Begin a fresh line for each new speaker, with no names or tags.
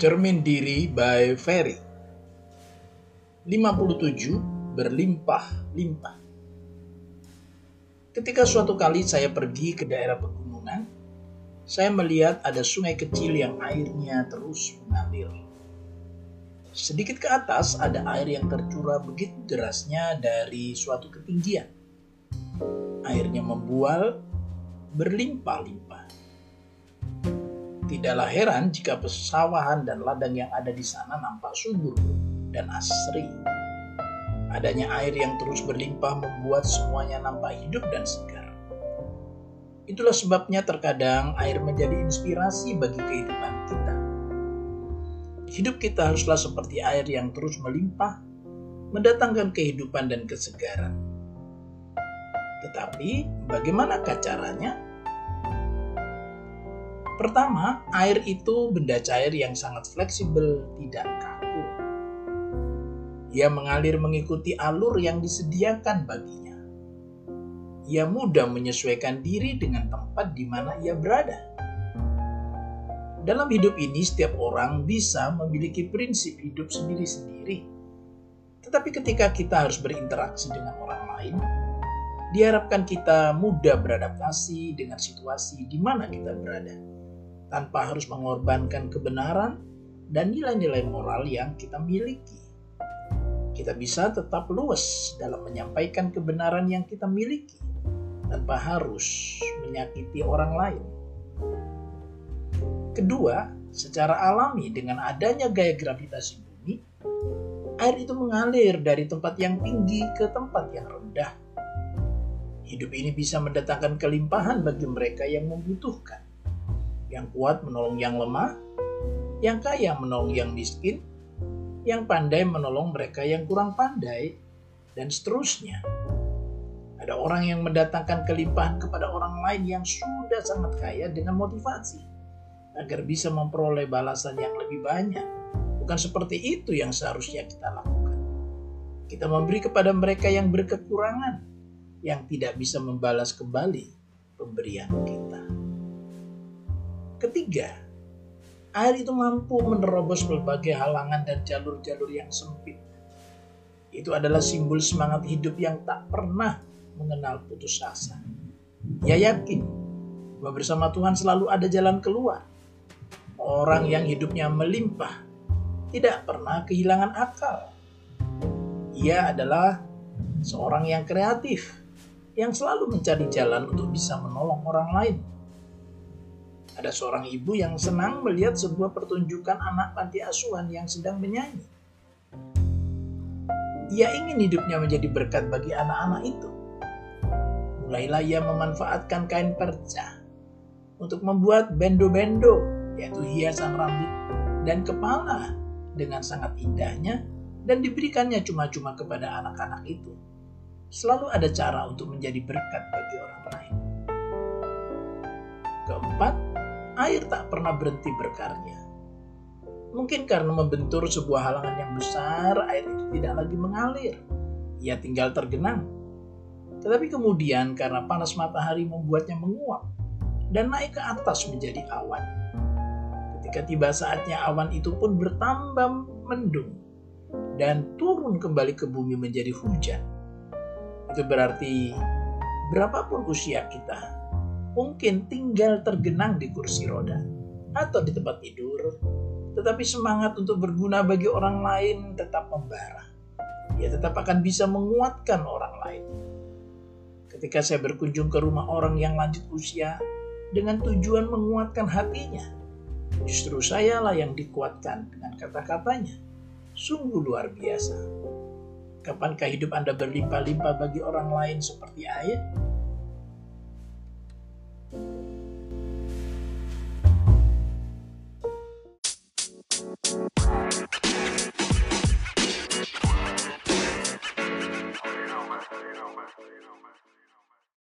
Cermin Diri by Ferry 57 Berlimpah-limpah Ketika suatu kali saya pergi ke daerah pegunungan, saya melihat ada sungai kecil yang airnya terus mengalir. Sedikit ke atas ada air yang tercurah begitu derasnya dari suatu ketinggian. Airnya membual berlimpah-limpah. Tidaklah heran jika pesawahan dan ladang yang ada di sana nampak subur dan asri. Adanya air yang terus berlimpah membuat semuanya nampak hidup dan segar. Itulah sebabnya terkadang air menjadi inspirasi bagi kehidupan kita. Hidup kita haruslah seperti air yang terus melimpah, mendatangkan kehidupan dan kesegaran. Tetapi, bagaimanakah caranya? Pertama, air itu benda cair yang sangat fleksibel, tidak kaku. Ia mengalir mengikuti alur yang disediakan baginya. Ia mudah menyesuaikan diri dengan tempat di mana ia berada. Dalam hidup ini, setiap orang bisa memiliki prinsip hidup sendiri-sendiri. Tetapi ketika kita harus berinteraksi dengan orang lain, diharapkan kita mudah beradaptasi dengan situasi di mana kita berada, tanpa harus mengorbankan kebenaran dan nilai-nilai moral yang kita miliki kita bisa tetap luas dalam menyampaikan kebenaran yang kita miliki tanpa harus menyakiti orang lain. Kedua, secara alami dengan adanya gaya gravitasi bumi, air itu mengalir dari tempat yang tinggi ke tempat yang rendah. Hidup ini bisa mendatangkan kelimpahan bagi mereka yang membutuhkan. Yang kuat menolong yang lemah, yang kaya menolong yang miskin, yang pandai menolong mereka yang kurang pandai, dan seterusnya. Ada orang yang mendatangkan kelimpahan kepada orang lain yang sudah sangat kaya dengan motivasi agar bisa memperoleh balasan yang lebih banyak. Bukan seperti itu yang seharusnya kita lakukan. Kita memberi kepada mereka yang berkekurangan, yang tidak bisa membalas kembali pemberian kita. Ketiga, air itu mampu menerobos berbagai halangan dan jalur-jalur yang sempit. Itu adalah simbol semangat hidup yang tak pernah mengenal putus asa. Ia yakin bahwa bersama Tuhan selalu ada jalan keluar. Orang yang hidupnya melimpah tidak pernah kehilangan akal. Ia adalah seorang yang kreatif, yang selalu mencari jalan untuk bisa menolong orang lain ada seorang ibu yang senang melihat sebuah pertunjukan anak panti asuhan yang sedang menyanyi. Ia ingin hidupnya menjadi berkat bagi anak-anak itu. Mulailah ia memanfaatkan kain perca untuk membuat bendo-bendo, yaitu hiasan rambut dan kepala dengan sangat indahnya dan diberikannya cuma-cuma kepada anak-anak itu. Selalu ada cara untuk menjadi berkat bagi orang lain. Keempat, air tak pernah berhenti berkarya. Mungkin karena membentur sebuah halangan yang besar, air itu tidak lagi mengalir. Ia tinggal tergenang. Tetapi kemudian karena panas matahari membuatnya menguap dan naik ke atas menjadi awan. Ketika tiba saatnya awan itu pun bertambah mendung dan turun kembali ke bumi menjadi hujan. Itu berarti berapapun usia kita, mungkin tinggal tergenang di kursi roda atau di tempat tidur, tetapi semangat untuk berguna bagi orang lain tetap membara. Ia tetap akan bisa menguatkan orang lain. Ketika saya berkunjung ke rumah orang yang lanjut usia dengan tujuan menguatkan hatinya, justru sayalah yang dikuatkan dengan kata-katanya. Sungguh luar biasa. Kapankah hidup Anda berlimpah-limpah bagi orang lain seperti air? Thank you.